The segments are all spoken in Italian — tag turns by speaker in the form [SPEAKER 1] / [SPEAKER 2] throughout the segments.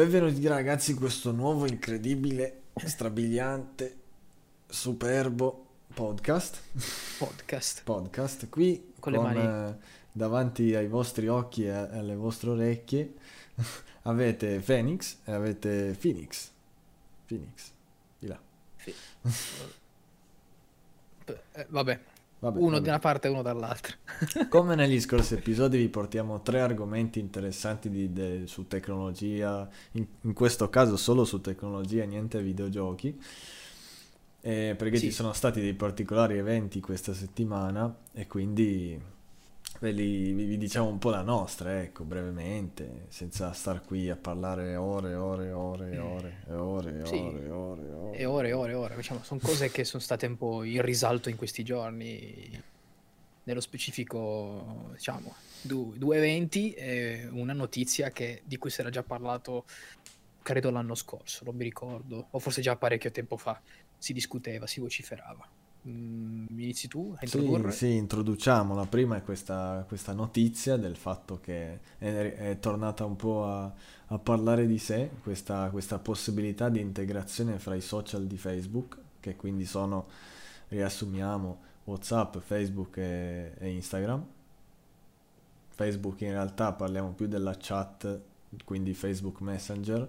[SPEAKER 1] Benvenuti ragazzi in questo nuovo incredibile, strabiliante, superbo podcast.
[SPEAKER 2] Podcast.
[SPEAKER 1] Podcast qui
[SPEAKER 2] Con le
[SPEAKER 1] con,
[SPEAKER 2] mani.
[SPEAKER 1] eh, davanti ai vostri occhi e alle vostre orecchie avete Phoenix e avete Phoenix. Phoenix. Di là.
[SPEAKER 2] Fi- Eh, vabbè,
[SPEAKER 1] Vabbè,
[SPEAKER 2] uno
[SPEAKER 1] vabbè.
[SPEAKER 2] da una parte e uno dall'altra.
[SPEAKER 1] Come negli scorsi episodi vi portiamo tre argomenti interessanti di- de- su tecnologia, in, in questo caso solo su tecnologia, niente videogiochi, Eh, perché
[SPEAKER 2] Sì.
[SPEAKER 1] ci sono stati dei particolari eventi questa settimana e quindi ve li- vi, diciamo un po' la nostra, ecco, brevemente, senza star qui a parlare ore e ore e ore e ore ore
[SPEAKER 2] Sì.
[SPEAKER 1] ore ore e ore.
[SPEAKER 2] E ore ore ore, diciamo, sono cose che sono state un po' in risalto in questi giorni. Nello specifico, diciamo, du- due eventi e una notizia che, di cui si era già parlato, credo l'anno scorso, non mi ricordo, o forse già parecchio tempo fa, si discuteva, si vociferava. Mm, inizi tu a
[SPEAKER 1] Sì,
[SPEAKER 2] introdurre?
[SPEAKER 1] sì, introduciamo. La prima è questa, questa notizia del fatto che è, è tornata un po' a, a parlare di sé, questa, questa possibilità di integrazione fra i social di Facebook, che quindi sono, riassumiamo, WhatsApp, Facebook e, e Instagram. Facebook in realtà parliamo più della chat, quindi Facebook Messenger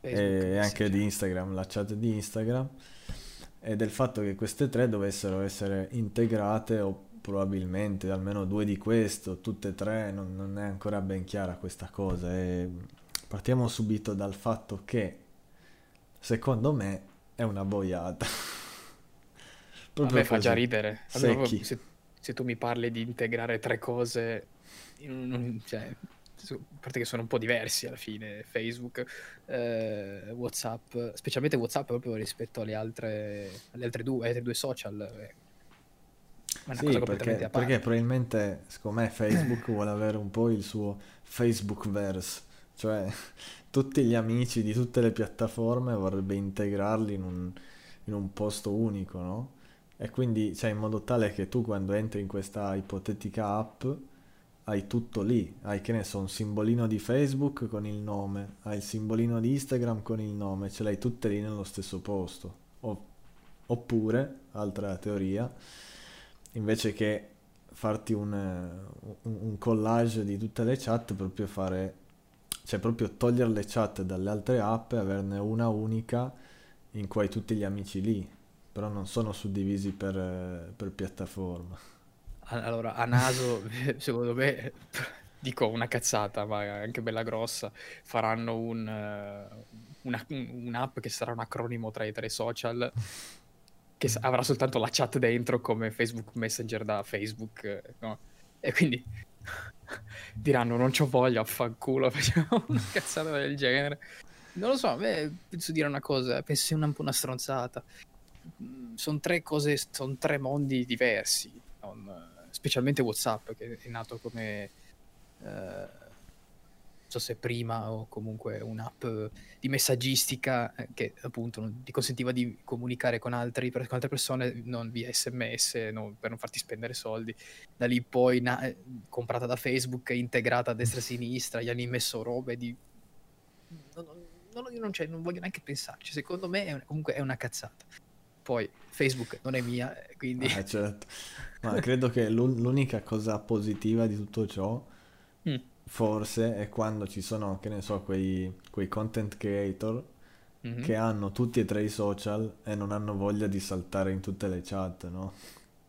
[SPEAKER 2] Facebook,
[SPEAKER 1] e anche
[SPEAKER 2] Messenger.
[SPEAKER 1] di Instagram, la chat di Instagram, e del fatto che queste tre dovessero essere integrate o probabilmente almeno due di questo, tutte e tre, non, non è ancora ben chiara questa cosa. E partiamo subito dal fatto che secondo me è una boiata.
[SPEAKER 2] A
[SPEAKER 1] Proprio
[SPEAKER 2] me fa già ridere. Allora, se, se tu mi parli di integrare tre cose, cioè, a parte che sono un po' diversi alla fine, Facebook, eh, WhatsApp, specialmente WhatsApp proprio rispetto alle altre, alle altre due, ai altri due social, eh, è una
[SPEAKER 1] Sì,
[SPEAKER 2] cosa completamente
[SPEAKER 1] perché,
[SPEAKER 2] a
[SPEAKER 1] perché probabilmente, secondo me, Facebook vuole avere un po' il suo Facebook-verse, cioè tutti gli amici di tutte le piattaforme vorrebbe integrarli in un, in un posto unico, no? E quindi, cioè, in modo tale che tu quando entri in questa ipotetica app hai tutto lì, hai che ne so, un simbolino di Facebook con il nome, hai il simbolino di Instagram con il nome, ce l'hai tutte lì nello stesso posto. O- oppure, altra teoria, invece che farti un, un- collage di tutte le chat, proprio fare, cioè proprio togliere le chat dalle altre app e averne una unica in cui hai tutti gli amici lì, però non sono suddivisi per, per piattaforma.
[SPEAKER 2] Allora, a naso, secondo me, dico una cazzata, ma anche bella grossa, faranno un, eh, una- un'app che sarà un acronimo tra i tre social, che avrà soltanto la chat dentro come Facebook Messenger da Facebook, no? E quindi diranno non c'ho voglia, affanculo, facciamo una cazzata del genere. Non lo so, me penso dire una cosa, penso sia un po' una stronzata. Sono tre cose, sono tre mondi diversi, non- specialmente WhatsApp che è nato come, eh, non so se prima o comunque un'app di messaggistica eh, che appunto non- ti consentiva di comunicare con altri, con altre persone non via sms non- per non farti spendere soldi. Da lì poi na- eh, comprata da Facebook, integrata a destra e a sinistra, gli hanno messo robe di... Non, non- non- io non, non voglio neanche pensarci, secondo me è un- comunque è una cazzata. Poi Facebook non è mia, eh, quindi...
[SPEAKER 1] Ah, certo. Ma credo che l'un- l'unica cosa positiva di tutto ciò,
[SPEAKER 2] Mm.
[SPEAKER 1] forse, è quando ci sono, che ne so, quei, quei content creator
[SPEAKER 2] Mhm.
[SPEAKER 1] che hanno tutti e tre i social e non hanno voglia di saltare in tutte le chat, no?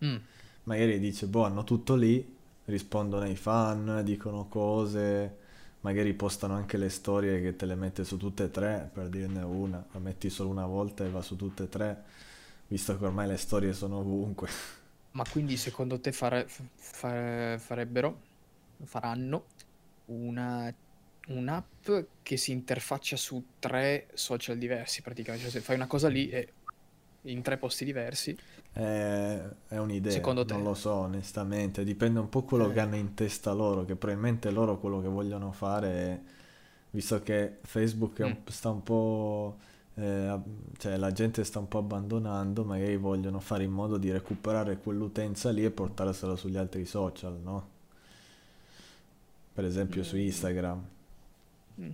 [SPEAKER 2] Mm.
[SPEAKER 1] Magari dice, boh, hanno tutto lì, rispondono ai fan, dicono cose, magari postano anche le storie che te le mette su tutte e tre, per dirne una, la metti solo una volta e va su tutte e tre, visto che ormai le storie sono ovunque.
[SPEAKER 2] Ma quindi secondo te fare- fa- farebbero, faranno una, un'app che si interfaccia su tre social diversi praticamente? Cioè se fai una cosa lì e in tre posti diversi,
[SPEAKER 1] È, è un'idea,
[SPEAKER 2] secondo
[SPEAKER 1] non
[SPEAKER 2] te?
[SPEAKER 1] lo so onestamente, dipende un po' quello che
[SPEAKER 2] Eh,
[SPEAKER 1] hanno in testa loro, che probabilmente loro quello che vogliono fare, è- visto che Facebook è un-
[SPEAKER 2] mm.
[SPEAKER 1] sta un po', eh, cioè la gente sta un po' abbandonando, magari vogliono fare in modo di recuperare quell'utenza lì e portarsela sugli altri social, no? Per esempio su
[SPEAKER 2] Mm,
[SPEAKER 1] Instagram.
[SPEAKER 2] mm.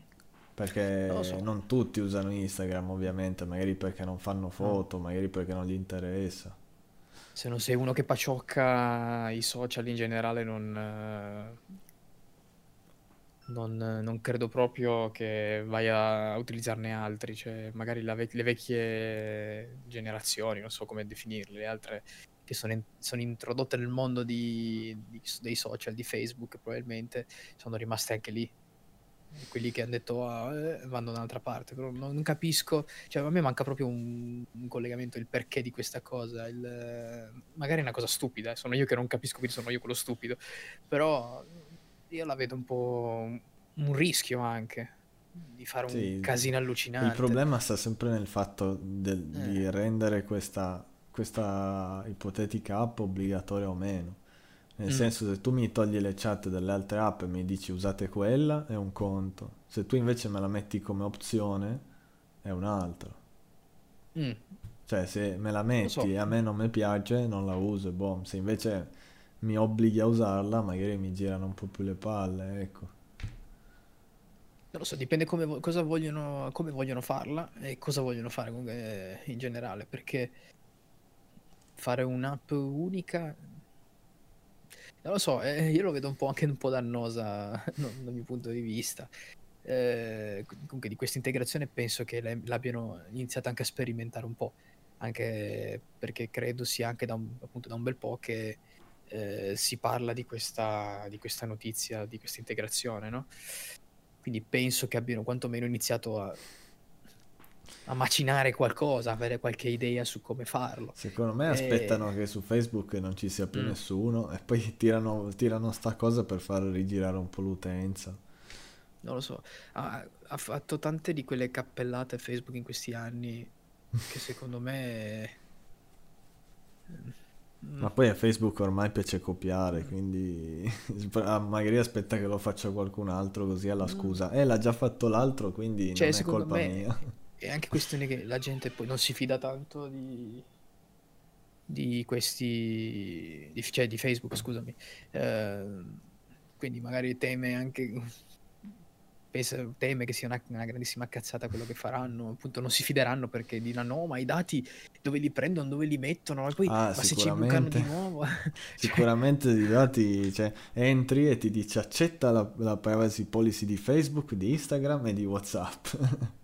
[SPEAKER 1] Perché
[SPEAKER 2] Non so.
[SPEAKER 1] non tutti usano Instagram, ovviamente, magari perché non fanno
[SPEAKER 2] No.
[SPEAKER 1] foto, magari perché non gli interessa.
[SPEAKER 2] Se non sei uno che paciocca i social in generale, non, eh, non, non credo proprio che vai a utilizzarne altri. Cioè, magari vec- le vecchie generazioni, non so come definirle, le altre che sono, in- sono introdotte nel mondo di- di- dei social, di Facebook, probabilmente sono rimaste anche lì. Quelli che hanno detto "Ah, eh", vanno da un'altra parte, però non, capisco, cioè a me manca proprio un, un collegamento, il perché di questa cosa, il- magari è una cosa stupida, sono io che non capisco, quindi sono io quello stupido, però io la vedo un po' un, un rischio anche di fare un
[SPEAKER 1] Sì,
[SPEAKER 2] casino
[SPEAKER 1] il
[SPEAKER 2] allucinante.
[SPEAKER 1] problema sta sempre nel fatto del- di
[SPEAKER 2] Eh,
[SPEAKER 1] rendere questa, questa ipotetica app obbligatoria o meno. Nel
[SPEAKER 2] mm,
[SPEAKER 1] senso, se tu mi togli le chat delle altre app e mi dici usate quella, è un conto. Se tu invece me la metti come opzione, è un altro.
[SPEAKER 2] mm,
[SPEAKER 1] Cioè, se me la metti
[SPEAKER 2] so.
[SPEAKER 1] e a me non mi piace, non la uso e boh. Se invece mi obblighi a usarla, magari mi girano un po' più le palle, ecco.
[SPEAKER 2] Non lo so, dipende come, vogliono, come vogliono farla e cosa vogliono fare eh, in generale, perché fare un'app unica, non lo so, eh, io lo vedo un po' anche un po' dannosa no- dal mio punto di vista. Eh, comunque di questa integrazione penso che l'abbiano iniziato anche a sperimentare un po', anche perché credo sia anche da un, appunto da un bel po' che eh, si parla di questa, di questa notizia, di questa integrazione, no? Quindi penso che abbiano quantomeno iniziato a, a macinare qualcosa, avere qualche idea su come farlo.
[SPEAKER 1] Secondo me
[SPEAKER 2] E...
[SPEAKER 1] aspettano che su Facebook non ci sia più
[SPEAKER 2] Mm.
[SPEAKER 1] nessuno e poi tirano, tirano sta cosa per far rigirare un po' l'utenza.
[SPEAKER 2] Non lo so, ha, ha fatto tante di quelle cappellate Facebook in questi anni che secondo me... mm,
[SPEAKER 1] Ma poi a Facebook ormai piace copiare,
[SPEAKER 2] mm,
[SPEAKER 1] quindi ah, magari aspetta che lo faccia qualcun altro così alla
[SPEAKER 2] mm.
[SPEAKER 1] scusa. Eh, l'ha già fatto l'altro, quindi
[SPEAKER 2] Cioè,
[SPEAKER 1] non è colpa
[SPEAKER 2] me
[SPEAKER 1] mia.
[SPEAKER 2] è anche questione che la gente poi non si fida tanto di, di questi, di, cioè di Facebook, scusami. Eh, quindi magari teme anche, pensa- teme che sia una, una grandissima cazzata quello che faranno, appunto non si fideranno perché diranno no, ma i dati dove li prendono, dove li mettono, e poi
[SPEAKER 1] Ah,
[SPEAKER 2] ma se ci bucano di
[SPEAKER 1] sicuramente.
[SPEAKER 2] nuovo, cioè,
[SPEAKER 1] Sicuramente i dati, cioè, entri e ti dice accetta la, la privacy policy di Facebook, di Instagram e di WhatsApp.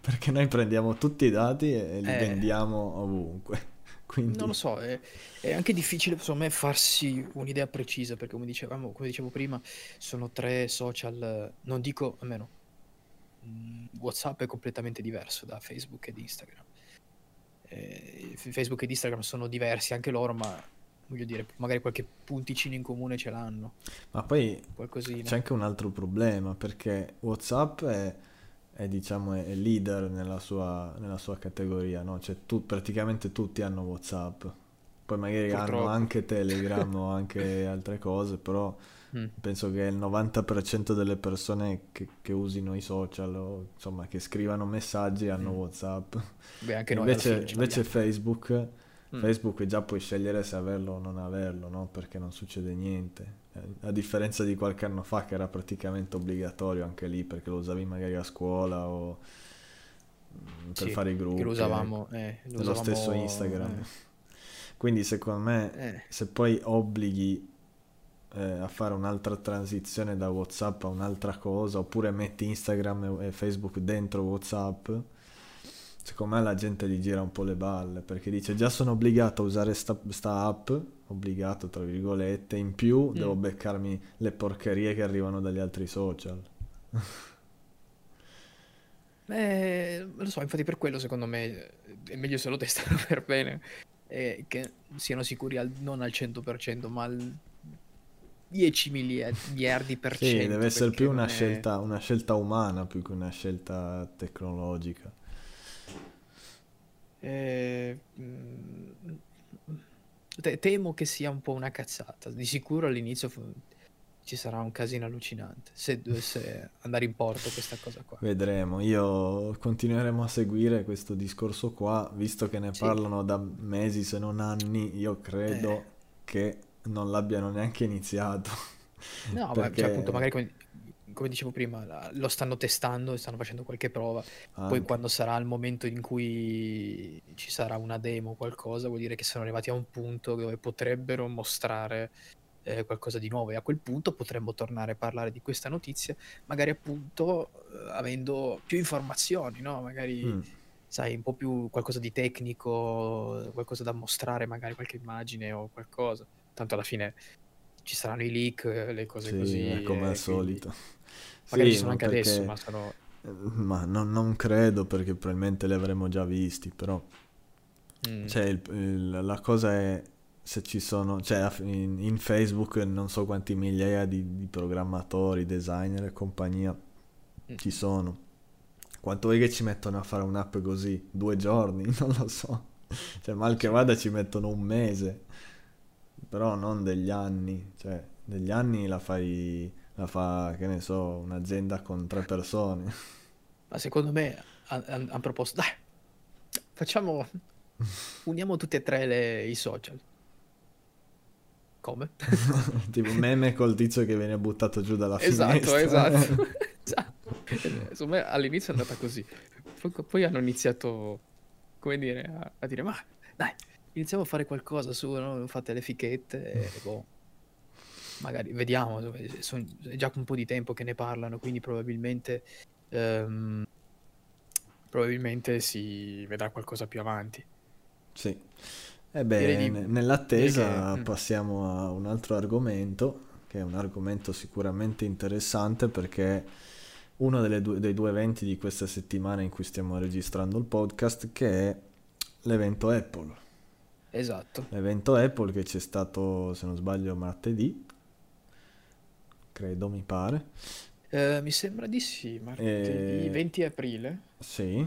[SPEAKER 1] Perché noi prendiamo tutti i dati e li
[SPEAKER 2] eh,
[SPEAKER 1] vendiamo ovunque.
[SPEAKER 2] Non lo
[SPEAKER 1] Quindi,
[SPEAKER 2] so, è, è anche difficile secondo me farsi un'idea precisa perché come dicevamo, come dicevo prima, sono tre social, non dico, almeno, mm, WhatsApp è completamente diverso da Facebook ed Instagram. Eh, Facebook ed Instagram sono diversi anche loro, ma voglio dire, magari qualche punticino in comune ce l'hanno,
[SPEAKER 1] ma poi c'è
[SPEAKER 2] qualcosina.
[SPEAKER 1] anche un altro problema perché WhatsApp è, è, diciamo, è leader nella sua, nella sua categoria, no? Cioè, tu- praticamente tutti hanno WhatsApp. Poi magari hanno
[SPEAKER 2] Purtroppo.
[SPEAKER 1] anche Telegram o anche altre cose, però
[SPEAKER 2] Mm,
[SPEAKER 1] penso che il 90% delle persone che, che usino i social o insomma che scrivano messaggi hanno
[SPEAKER 2] mm.
[SPEAKER 1] WhatsApp.
[SPEAKER 2] Beh,
[SPEAKER 1] invece, invece. Facebook,
[SPEAKER 2] Mm.
[SPEAKER 1] Facebook già puoi scegliere se averlo o non averlo, no? Perché non succede niente. Eh, A differenza di qualche anno fa che era praticamente obbligatorio anche lì perché lo usavi magari a scuola o mm, per
[SPEAKER 2] Sì,
[SPEAKER 1] fare i
[SPEAKER 2] che lo
[SPEAKER 1] gruppi, ecco.
[SPEAKER 2] usavamo, eh, lo
[SPEAKER 1] Nello stesso
[SPEAKER 2] usavamo,
[SPEAKER 1] Instagram.
[SPEAKER 2] eh,
[SPEAKER 1] Quindi secondo me
[SPEAKER 2] eh.
[SPEAKER 1] se poi obblighi eh, a fare un'altra transizione da WhatsApp a un'altra cosa, oppure metti Instagram e, e Facebook dentro WhatsApp, secondo me la gente gli gira un po' le balle, perché dice già sono obbligato a usare sta, sta app, obbligato tra virgolette, in più devo
[SPEAKER 2] Mm.
[SPEAKER 1] beccarmi le porcherie che arrivano dagli altri social.
[SPEAKER 2] Eh, lo so, infatti per quello secondo me è meglio se lo testano per bene e che siano sicuri al- non al 100% ma al 10 milia- miliardi per
[SPEAKER 1] Sì,
[SPEAKER 2] cento
[SPEAKER 1] deve essere più una
[SPEAKER 2] è...
[SPEAKER 1] scelta, una scelta umana più che una scelta tecnologica.
[SPEAKER 2] Eh, mm, te- temo che sia un po' una cazzata. Di sicuro all'inizio fu- ci sarà un casino allucinante se dovesse andare in porto questa cosa qua.
[SPEAKER 1] Vedremo, io continueremo a seguire questo discorso qua, visto che ne
[SPEAKER 2] Sì,
[SPEAKER 1] parlano da mesi se non anni, io
[SPEAKER 2] eh,
[SPEAKER 1] credo che non l'abbiano neanche iniziato,
[SPEAKER 2] no, ma cioè appunto
[SPEAKER 1] perché
[SPEAKER 2] magari come, come dicevo prima, la- lo stanno testando, stanno facendo qualche prova. Poi
[SPEAKER 1] Anche.
[SPEAKER 2] quando sarà il momento in cui ci sarà una demo o qualcosa, vuol dire che sono arrivati a un punto dove potrebbero mostrare eh, qualcosa di nuovo e a quel punto potremmo tornare a parlare di questa notizia, magari appunto eh, avendo più informazioni, no? Magari,
[SPEAKER 1] Mm.
[SPEAKER 2] sai, un po' più qualcosa di tecnico, qualcosa da mostrare, magari qualche immagine o qualcosa. Tanto alla fine ci saranno i leak, eh, le cose
[SPEAKER 1] Sì,
[SPEAKER 2] così,
[SPEAKER 1] è come al solito.
[SPEAKER 2] magari
[SPEAKER 1] Sì,
[SPEAKER 2] ci sono anche adesso,
[SPEAKER 1] perché...
[SPEAKER 2] ma sono...
[SPEAKER 1] Ma non, non credo perché probabilmente li avremmo già visti, però...
[SPEAKER 2] Mm,
[SPEAKER 1] Cioè, il- il- la cosa è se ci sono... Cioè, in, in Facebook non so quanti migliaia di, di programmatori, designer e compagnia
[SPEAKER 2] mm.
[SPEAKER 1] ci sono. Quanto vuoi che ci mettono a fare un'app così? Due giorni? Non lo so. Cioè, mal che vada ci mettono un mese. Però non degli anni. Cioè, degli anni la fai... La fa, che ne so, un'azienda con tre persone.
[SPEAKER 2] Ma secondo me hanno proposto, dai, facciamo, uniamo tutti e tre le- i social. Come?
[SPEAKER 1] Tipo meme col tizio che viene buttato giù dalla
[SPEAKER 2] Esatto,
[SPEAKER 1] finestra.
[SPEAKER 2] esatto. Esatto. Secondo me all'inizio è andata così. Poi, poi hanno iniziato, come dire, a, a dire, ma dai, iniziamo a fare qualcosa su, no? Fate le fichette e boh. Magari vediamo, è già un po' di tempo che ne parlano, quindi probabilmente, ehm, probabilmente si vedrà qualcosa più avanti.
[SPEAKER 1] Sì. E
[SPEAKER 2] Direi
[SPEAKER 1] beh,
[SPEAKER 2] di,
[SPEAKER 1] ne-
[SPEAKER 2] direi che...
[SPEAKER 1] nell'attesa
[SPEAKER 2] mm,
[SPEAKER 1] passiamo a un altro argomento, che è un argomento sicuramente interessante perché uno delle due- dei due eventi di questa settimana in cui stiamo registrando il podcast, che è l'evento Apple.
[SPEAKER 2] Esatto.
[SPEAKER 1] L'evento Apple che c'è stato, se non sbaglio, martedì, credo, mi pare.
[SPEAKER 2] Eh, mi sembra di sì, martedì
[SPEAKER 1] E...
[SPEAKER 2] 20 aprile.
[SPEAKER 1] Sì.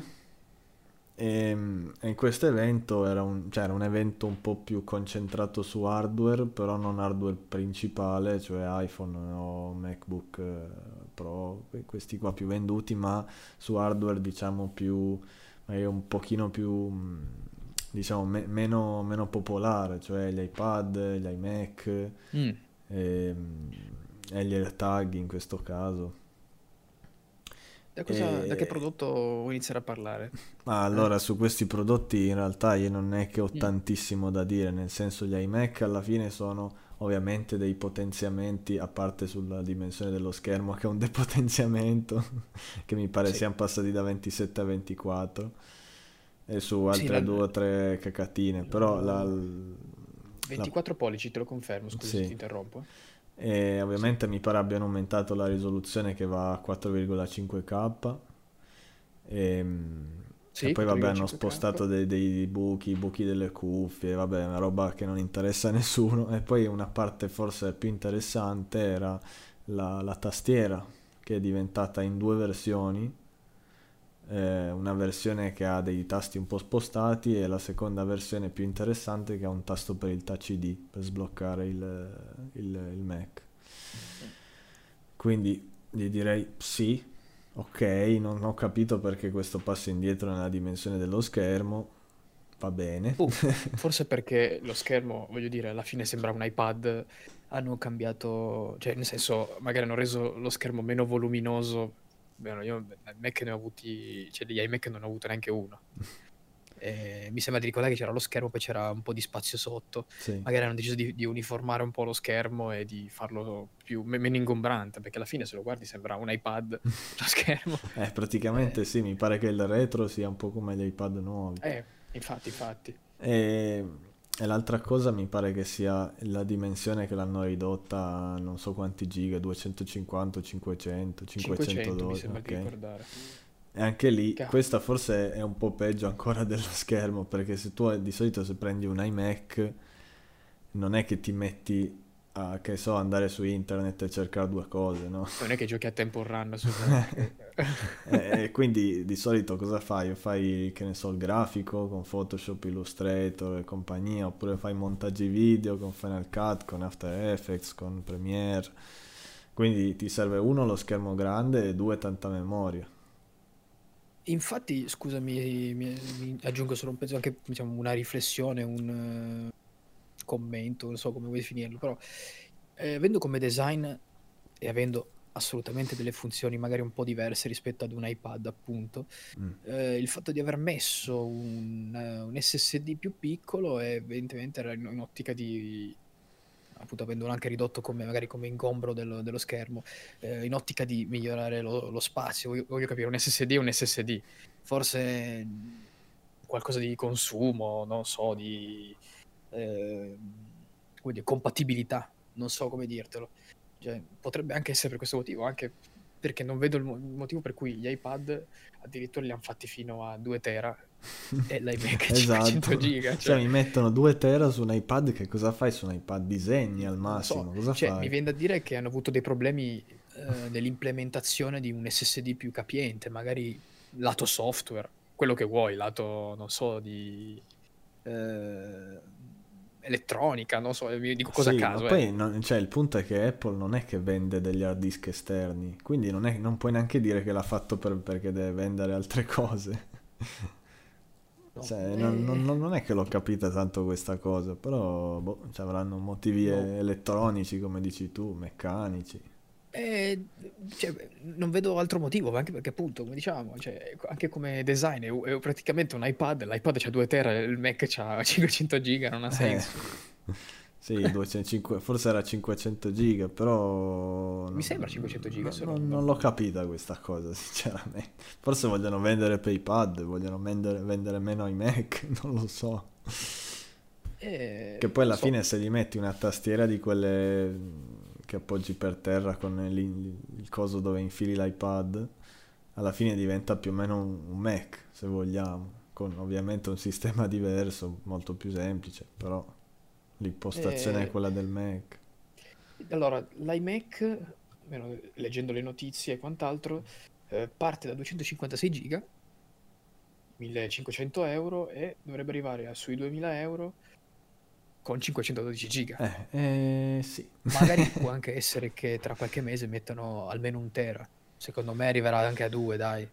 [SPEAKER 1] E, e in questo evento era un, cioè era un evento un po' più concentrato su hardware, però non hardware principale, cioè iPhone o MacBook eh, Pro, que- questi qua più venduti, ma su hardware diciamo più, magari un pochino più, mh, diciamo, me- meno, meno popolare, cioè gli iPad, gli iMac
[SPEAKER 2] Mm.
[SPEAKER 1] e, e gli AirTag in questo caso.
[SPEAKER 2] Da cosa, da che
[SPEAKER 1] E...
[SPEAKER 2] prodotto vuoi iniziare a parlare?
[SPEAKER 1] Ma
[SPEAKER 2] Eh?
[SPEAKER 1] allora su questi prodotti in realtà io non è che ho
[SPEAKER 2] Mm.
[SPEAKER 1] tantissimo da dire, nel senso gli iMac alla fine sono ovviamente dei potenziamenti, a parte sulla dimensione dello schermo che è un depotenziamento, che mi pare
[SPEAKER 2] Sì,
[SPEAKER 1] siano passati da 27 a 24, e su
[SPEAKER 2] sì,
[SPEAKER 1] altre
[SPEAKER 2] la,
[SPEAKER 1] due o tre cacatine, però la,
[SPEAKER 2] la-
[SPEAKER 1] la-
[SPEAKER 2] 24 pollici, te lo confermo, scusa se ti
[SPEAKER 1] sì.
[SPEAKER 2] interrompo.
[SPEAKER 1] E
[SPEAKER 2] Sì.
[SPEAKER 1] ovviamente mi pare abbiano aumentato la risoluzione che va a 4,5K e,
[SPEAKER 2] Sì,
[SPEAKER 1] e poi vabbè hanno
[SPEAKER 2] 4,5K.
[SPEAKER 1] spostato dei, dei buchi, i buchi delle cuffie, vabbè una roba che non interessa a nessuno e poi una parte forse più interessante era la, la tastiera che è diventata in due versioni, eh, una versione che ha dei tasti un po' spostati e la seconda versione più interessante che ha un tasto per il touch ID per sbloccare il, il, il Mac. Quindi gli direi sì, ok, non ho capito perché questo passo indietro nella dimensione dello schermo, va bene.
[SPEAKER 2] Uh, forse perché lo schermo, voglio dire, alla fine sembra un iPad, hanno cambiato, cioè nel senso, magari hanno reso lo schermo meno voluminoso. Beh, io Mac ne ho avuti, cioè degli iMac non ho avuto neanche uno. E mi sembra di ricordare che c'era lo schermo, poi c'era un po' di spazio sotto.
[SPEAKER 1] Sì.
[SPEAKER 2] Magari hanno deciso di, di uniformare un po' lo schermo e di farlo più, me- meno ingombrante, perché alla fine se lo guardi sembra un iPad, lo schermo.
[SPEAKER 1] Eh, praticamente
[SPEAKER 2] Eh,
[SPEAKER 1] sì, mi pare che il retro sia un po' come gli iPad nuovi.
[SPEAKER 2] eh, infatti, infatti.
[SPEAKER 1] E, e l'altra cosa mi pare che sia la dimensione che l'hanno ridotta a non so quanti giga, 250, 500,
[SPEAKER 2] 500 mi
[SPEAKER 1] 512,
[SPEAKER 2] sembra di
[SPEAKER 1] ok.
[SPEAKER 2] ricordare.
[SPEAKER 1] E anche lì,
[SPEAKER 2] Ca-
[SPEAKER 1] questa forse è un po' peggio ancora dello schermo, perché se tu di solito se prendi un iMac, non è che ti metti a, che so, andare su internet e cercare due cose, no?
[SPEAKER 2] Non è che giochi a Temple Run sul Mac.
[SPEAKER 1] E, e quindi di solito cosa fai? Fai, che ne so, il grafico con Photoshop, Illustrator e compagnia, oppure fai montaggi video con Final Cut, con After Effects, con Premiere. Quindi ti serve uno lo schermo grande e due tanta memoria.
[SPEAKER 2] Infatti, scusami, mi, mi aggiungo solo un pezzo, anche diciamo, una riflessione, un eh, commento, non so come vuoi definirlo, però eh, avendo come design e avendo assolutamente delle funzioni magari un po' diverse rispetto ad un iPad, appunto.
[SPEAKER 1] Mm.
[SPEAKER 2] Eh, il fatto di aver messo un, eh, un SSD più piccolo è evidentemente era in, in ottica di appunto avendolo anche ridotto come magari come ingombro dello, dello schermo, eh, in ottica di migliorare lo, lo spazio. Voglio, voglio, capire, un SSD è un SSD, forse qualcosa di consumo, non so, di eh, dire, compatibilità, non so come dirtelo. Cioè, potrebbe anche essere per questo motivo, anche perché non vedo il motivo per cui gli iPad addirittura li hanno fatti fino a 2 tera e l'iMac esatto. 500 giga. Cioè...
[SPEAKER 1] cioè... mi mettono 2 tera su un iPad, che cosa fai su un iPad? Disegni al massimo, so.
[SPEAKER 2] cioè? Mi viene da dire che hanno avuto dei problemi eh, nell'implementazione di un SSD più capiente, magari lato software, quello che vuoi, lato, non so, di... Eh, elettronica, non so, dico cosa
[SPEAKER 1] sì,
[SPEAKER 2] a caso.
[SPEAKER 1] Ma poi non, cioè, il punto è che Apple non è che vende degli hard disk esterni, quindi non, è, non puoi neanche dire che l'ha fatto per, perché deve vendere altre cose. No, cioè, eh... non, non, non, è che l'ho capita tanto questa cosa, però boh, avranno motivi no. elettronici, come dici tu, meccanici.
[SPEAKER 2] Eh, cioè, non vedo altro motivo, anche perché appunto, come diciamo, cioè, anche come design è, è, praticamente un iPad, l'iPad c'ha 2 tera, il Mac c'ha 500 giga, non ha eh. senso.
[SPEAKER 1] Eh. Sì, 205, forse era 500 giga, però...
[SPEAKER 2] Mi sembra 500 giga.
[SPEAKER 1] No, non, non l'ho capita questa cosa, sinceramente. Forse vogliono vendere PayPad, vogliono vendere, vendere meno iMac, non lo so.
[SPEAKER 2] Eh,
[SPEAKER 1] che poi alla so. fine se gli metti una tastiera di quelle che appoggi per terra con il, coso dove infili l'iPad, alla fine diventa più o meno un, Mac, se vogliamo, con ovviamente un sistema diverso, molto più semplice, però l'impostazione eh, è quella del Mac.
[SPEAKER 2] Allora, l'iMac, leggendo le notizie e quant'altro, eh, parte da 256 giga, 1500 euro e dovrebbe arrivare a sui 2000 euro con 512 giga.
[SPEAKER 1] Eh, eh, sì.
[SPEAKER 2] Magari può anche essere che tra qualche mese mettano almeno un tera. Secondo me arriverà anche a due, dai.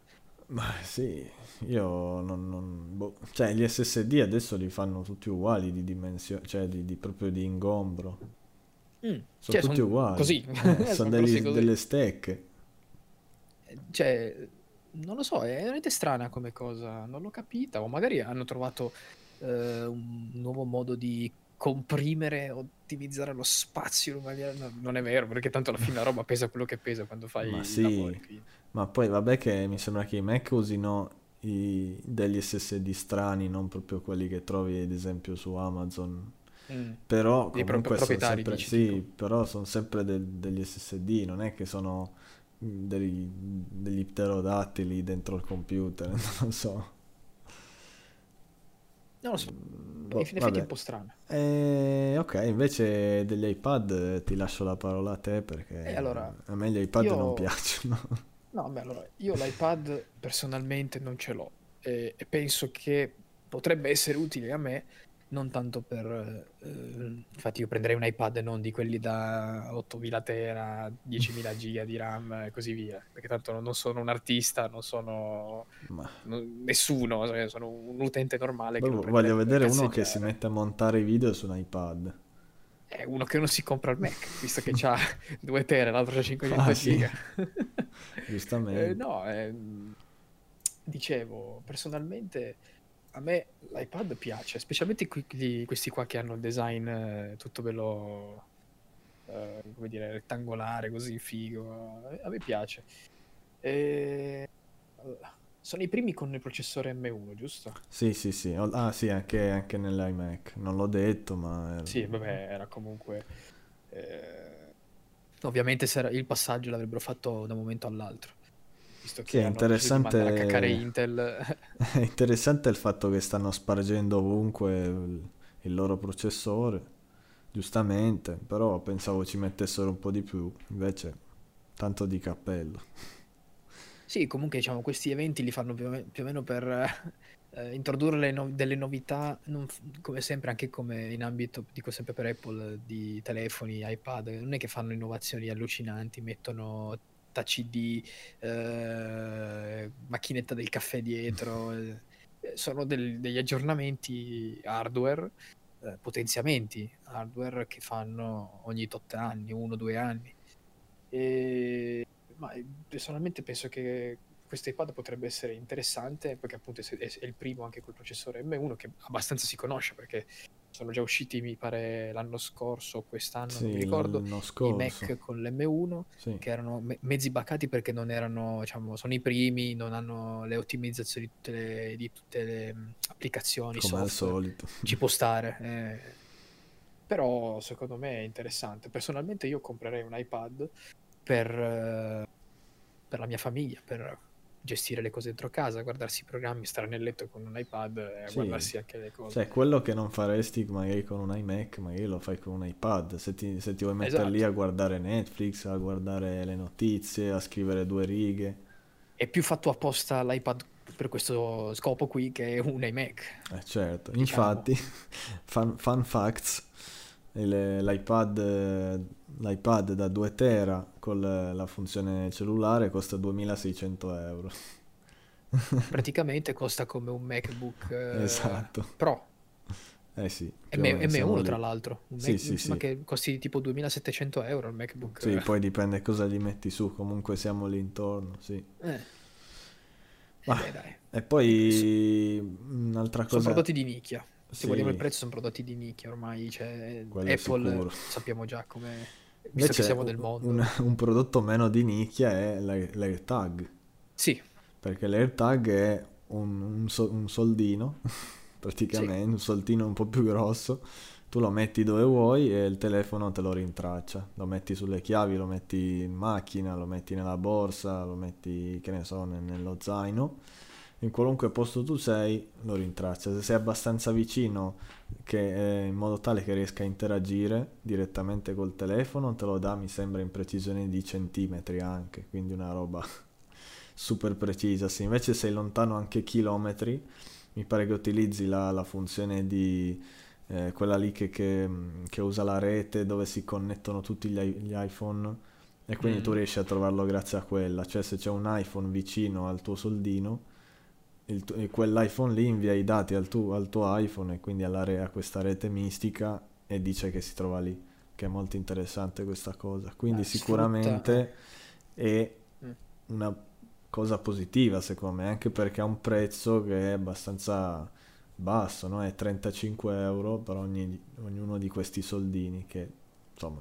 [SPEAKER 1] Ma sì, io non... non boh. Cioè, gli SSD adesso li fanno tutti uguali di dimensione, cioè di, di, proprio di ingombro.
[SPEAKER 2] Mm.
[SPEAKER 1] Sono cioè, tutti son uguali.
[SPEAKER 2] Così.
[SPEAKER 1] Eh, sono, degli, così. delle stecche.
[SPEAKER 2] Cioè, non lo so, è veramente strana come cosa, non l'ho capita. O magari hanno trovato eh, un nuovo modo di comprimere, ottimizzare lo spazio in maniera... no, non è vero, perché tanto alla fine la roba pesa quello che pesa quando fai
[SPEAKER 1] ma sì, lavori, Ma poi vabbè che mi sembra che i Mac usino i, degli SSD strani, non proprio quelli che trovi ad esempio su Amazon. Mm. Però comunque sono sempre, dici, sì, però sono sempre del, degli SSD, non è che sono degli, degli pterodattili dentro il computer, non so.
[SPEAKER 2] Non lo so, boh, in effetti è un po' strano.
[SPEAKER 1] Eh, ok, invece degli iPad ti lascio la parola a te perché
[SPEAKER 2] eh, allora,
[SPEAKER 1] a me gli iPad io... non piacciono.
[SPEAKER 2] No, beh, allora, io l'iPad personalmente non ce l'ho e, e penso che potrebbe essere utile a me non tanto per... Eh, infatti io prenderei un iPad non di quelli da 8000 tera, 10.000 giga di RAM e così via, perché tanto non sono un artista, non sono Ma... nessuno, cioè sono un utente normale.
[SPEAKER 1] Beh, voglio vedere uno che si mette a montare i video su un iPad.
[SPEAKER 2] È uno che non si compra il Mac, visto che ha 2 tera, l'altro ha 500 ah, giga.
[SPEAKER 1] Giustamente.
[SPEAKER 2] eh, no, eh, dicevo, personalmente a me l'iPad piace, specialmente qui, questi qua che hanno il design eh, tutto bello, eh, come dire, rettangolare, così figo. A me piace. E... Sono i primi con il processore M1, giusto?
[SPEAKER 1] Sì, sì, sì. Ah, sì, anche, anche nell'iMac. Non l'ho detto, ma...
[SPEAKER 2] Era... Sì, vabbè, era comunque... Eh... Ovviamente il passaggio l'avrebbero fatto da un momento all'altro visto che
[SPEAKER 1] sì, è interessante...
[SPEAKER 2] a cacare Intel.
[SPEAKER 1] è interessante il fatto che stanno spargendo ovunque il, il loro processore, giustamente, però pensavo ci mettessero un po' di più, invece tanto di cappello.
[SPEAKER 2] Sì, comunque diciamo questi eventi li fanno più o meno per eh, introdurre no- delle novità, non, come sempre anche come in ambito, dico sempre per Apple, di telefoni, iPad, non è che fanno innovazioni allucinanti, mettono touch ID, eh, macchinetta del caffè dietro, eh, sono del, degli aggiornamenti hardware, eh, potenziamenti hardware che fanno ogni tot anni, uno o due anni. E Ma eh, personalmente penso che questo iPad potrebbe essere interessante perché appunto è, è il primo anche col processore M1 che abbastanza si conosce perché sono già usciti mi pare l'anno scorso o quest'anno,
[SPEAKER 1] Sì,
[SPEAKER 2] non mi ricordo, i. Mac con l'M1
[SPEAKER 1] Sì.
[SPEAKER 2] che erano me- mezzi baccati perché non erano, diciamo, sono i primi, non hanno le ottimizzazioni di tutte le, di tutte le mm, applicazioni,
[SPEAKER 1] Come al
[SPEAKER 2] software.
[SPEAKER 1] solito.
[SPEAKER 2] Ci può stare. eh. Però secondo me è interessante. Personalmente io comprerei un iPad per, eh, per la mia famiglia, per gestire le cose dentro casa, guardarsi i programmi, stare nel letto con un iPad e
[SPEAKER 1] Sì.
[SPEAKER 2] guardarsi anche le cose.
[SPEAKER 1] Cioè, quello che non faresti magari con un iMac, magari lo fai con un iPad. Se ti, se ti vuoi mettere lì
[SPEAKER 2] Esatto.
[SPEAKER 1] a guardare Netflix, a guardare le notizie, a scrivere due righe.
[SPEAKER 2] È più fatto apposta l'iPad per questo scopo qui che un iMac.
[SPEAKER 1] Eh, certo.
[SPEAKER 2] Diciamo.
[SPEAKER 1] Infatti, fun, fun facts, il- l'iPad, eh, l'iPad da 2 tera con la funzione cellulare costa 2600 euro.
[SPEAKER 2] Praticamente costa come un MacBook eh,
[SPEAKER 1] Esatto.
[SPEAKER 2] Pro.
[SPEAKER 1] Eh sì,
[SPEAKER 2] M-
[SPEAKER 1] più o meno siamo
[SPEAKER 2] M1
[SPEAKER 1] lì.
[SPEAKER 2] tra l'altro. Un
[SPEAKER 1] Sì,
[SPEAKER 2] Mac-
[SPEAKER 1] sì, sì.
[SPEAKER 2] che costi tipo 2700 euro il MacBook.
[SPEAKER 1] Sì, poi dipende cosa gli metti su, comunque siamo lì intorno, sì.
[SPEAKER 2] Eh.
[SPEAKER 1] Ma-
[SPEAKER 2] Eh beh.
[SPEAKER 1] E poi un'altra
[SPEAKER 2] Sono
[SPEAKER 1] cosa...
[SPEAKER 2] prodotti di nicchia. Se
[SPEAKER 1] Sì.
[SPEAKER 2] vogliamo il prezzo, sono prodotti di nicchia ormai. Cioè,
[SPEAKER 1] Quello
[SPEAKER 2] Apple sappiamo già come. Visto che siamo del mondo.
[SPEAKER 1] un, un prodotto meno di nicchia è l'Air- l'AirTag,
[SPEAKER 2] Sì,
[SPEAKER 1] perché l'AirTag è un, un so- un soldino, praticamente, un soldino un po' più grosso, tu lo metti dove vuoi e il telefono te lo rintraccia, lo metti sulle chiavi, lo metti in macchina, lo metti nella borsa, lo metti, che ne so, ne- nello zaino, in qualunque posto tu sei lo rintraccia, se sei abbastanza vicino che, eh, in modo tale che riesca a interagire direttamente col telefono, te lo dà, mi sembra, in precisione di centimetri anche, quindi una roba super precisa. Se invece sei lontano anche chilometri, mi pare che utilizzi la, la funzione di eh, quella lì che, che- che usa la rete dove si connettono tutti gli, gli iPhone e quindi
[SPEAKER 2] Mm.
[SPEAKER 1] tu riesci a trovarlo grazie a quella. Cioè se c'è un iPhone vicino al tuo soldino, il tu- quell'iPhone lì invia i dati al tuo, al tuo iPhone e quindi alla re- a questa rete mistica e dice che si trova lì, che è molto interessante questa cosa. Quindi
[SPEAKER 2] Eh,
[SPEAKER 1] sicuramente è
[SPEAKER 2] Mm.
[SPEAKER 1] una cosa positiva secondo me, anche perché ha un prezzo che è abbastanza basso, no? È 35 euro per ogni- ognuno di questi soldini che insomma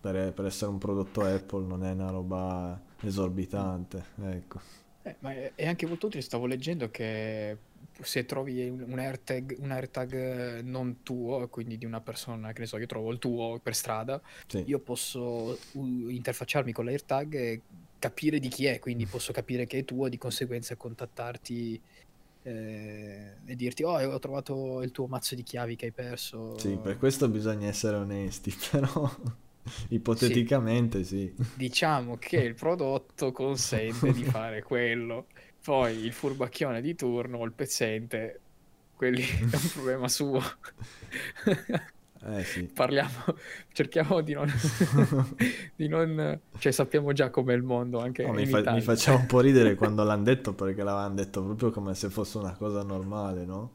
[SPEAKER 1] per, per essere un prodotto Apple non è una roba esorbitante, ecco.
[SPEAKER 2] Eh, ma è, anche molto utile. Stavo leggendo che se trovi un, AirTag, un AirTag eh, non tuo, quindi di una persona, che ne so, io trovo il tuo per strada,
[SPEAKER 1] Sì.
[SPEAKER 2] io posso interfacciarmi con l'AirTag e capire di chi è, quindi posso capire che è tuo, di conseguenza contattarti eh, e dirti, oh, ho trovato il tuo mazzo di chiavi che hai perso.
[SPEAKER 1] Sì, per questo bisogna essere onesti, però ipoteticamente sì.
[SPEAKER 2] Diciamo che il prodotto consente di fare quello. Poi il furbacchione di turno o il pezzente, quelli è un problema suo.
[SPEAKER 1] Eh sì.
[SPEAKER 2] Parliamo, cerchiamo di non, di non, cioè sappiamo già com'è il mondo anche
[SPEAKER 1] No,
[SPEAKER 2] in
[SPEAKER 1] mi, fa- mi faceva un po' ridere quando l'hanno detto perché l'avevano detto proprio come se fosse una cosa normale, no?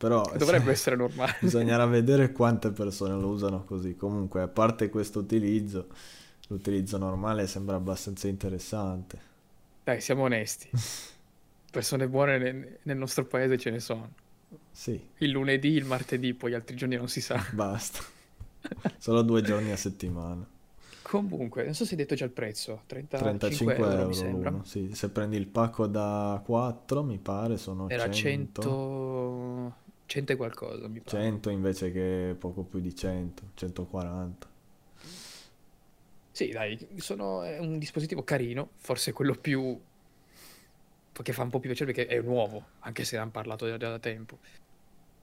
[SPEAKER 1] Però
[SPEAKER 2] Dovrebbe
[SPEAKER 1] se-
[SPEAKER 2] essere normale.
[SPEAKER 1] bisognerà vedere quante persone lo usano così. Comunque, a parte questo utilizzo, l'utilizzo normale sembra abbastanza interessante.
[SPEAKER 2] Dai, siamo onesti. Persone buone nel, nel nostro paese ce ne sono.
[SPEAKER 1] Sì,
[SPEAKER 2] Il lunedì, il martedì, poi gli altri giorni non si sa.
[SPEAKER 1] basta. Solo due giorni a settimana.
[SPEAKER 2] Comunque, non so se hai detto già il prezzo, 35,
[SPEAKER 1] 35
[SPEAKER 2] euro,
[SPEAKER 1] euro sì. Se prendi il pacco da 4, mi pare, sono
[SPEAKER 2] Era
[SPEAKER 1] 100.
[SPEAKER 2] 100... 100 e qualcosa, mi pare.
[SPEAKER 1] 100 invece che poco più di 100, 140.
[SPEAKER 2] Sì, dai, sono, è un dispositivo carino, forse quello più... che fa un po' più piacere perché è nuovo, anche se hanno parlato già da tempo.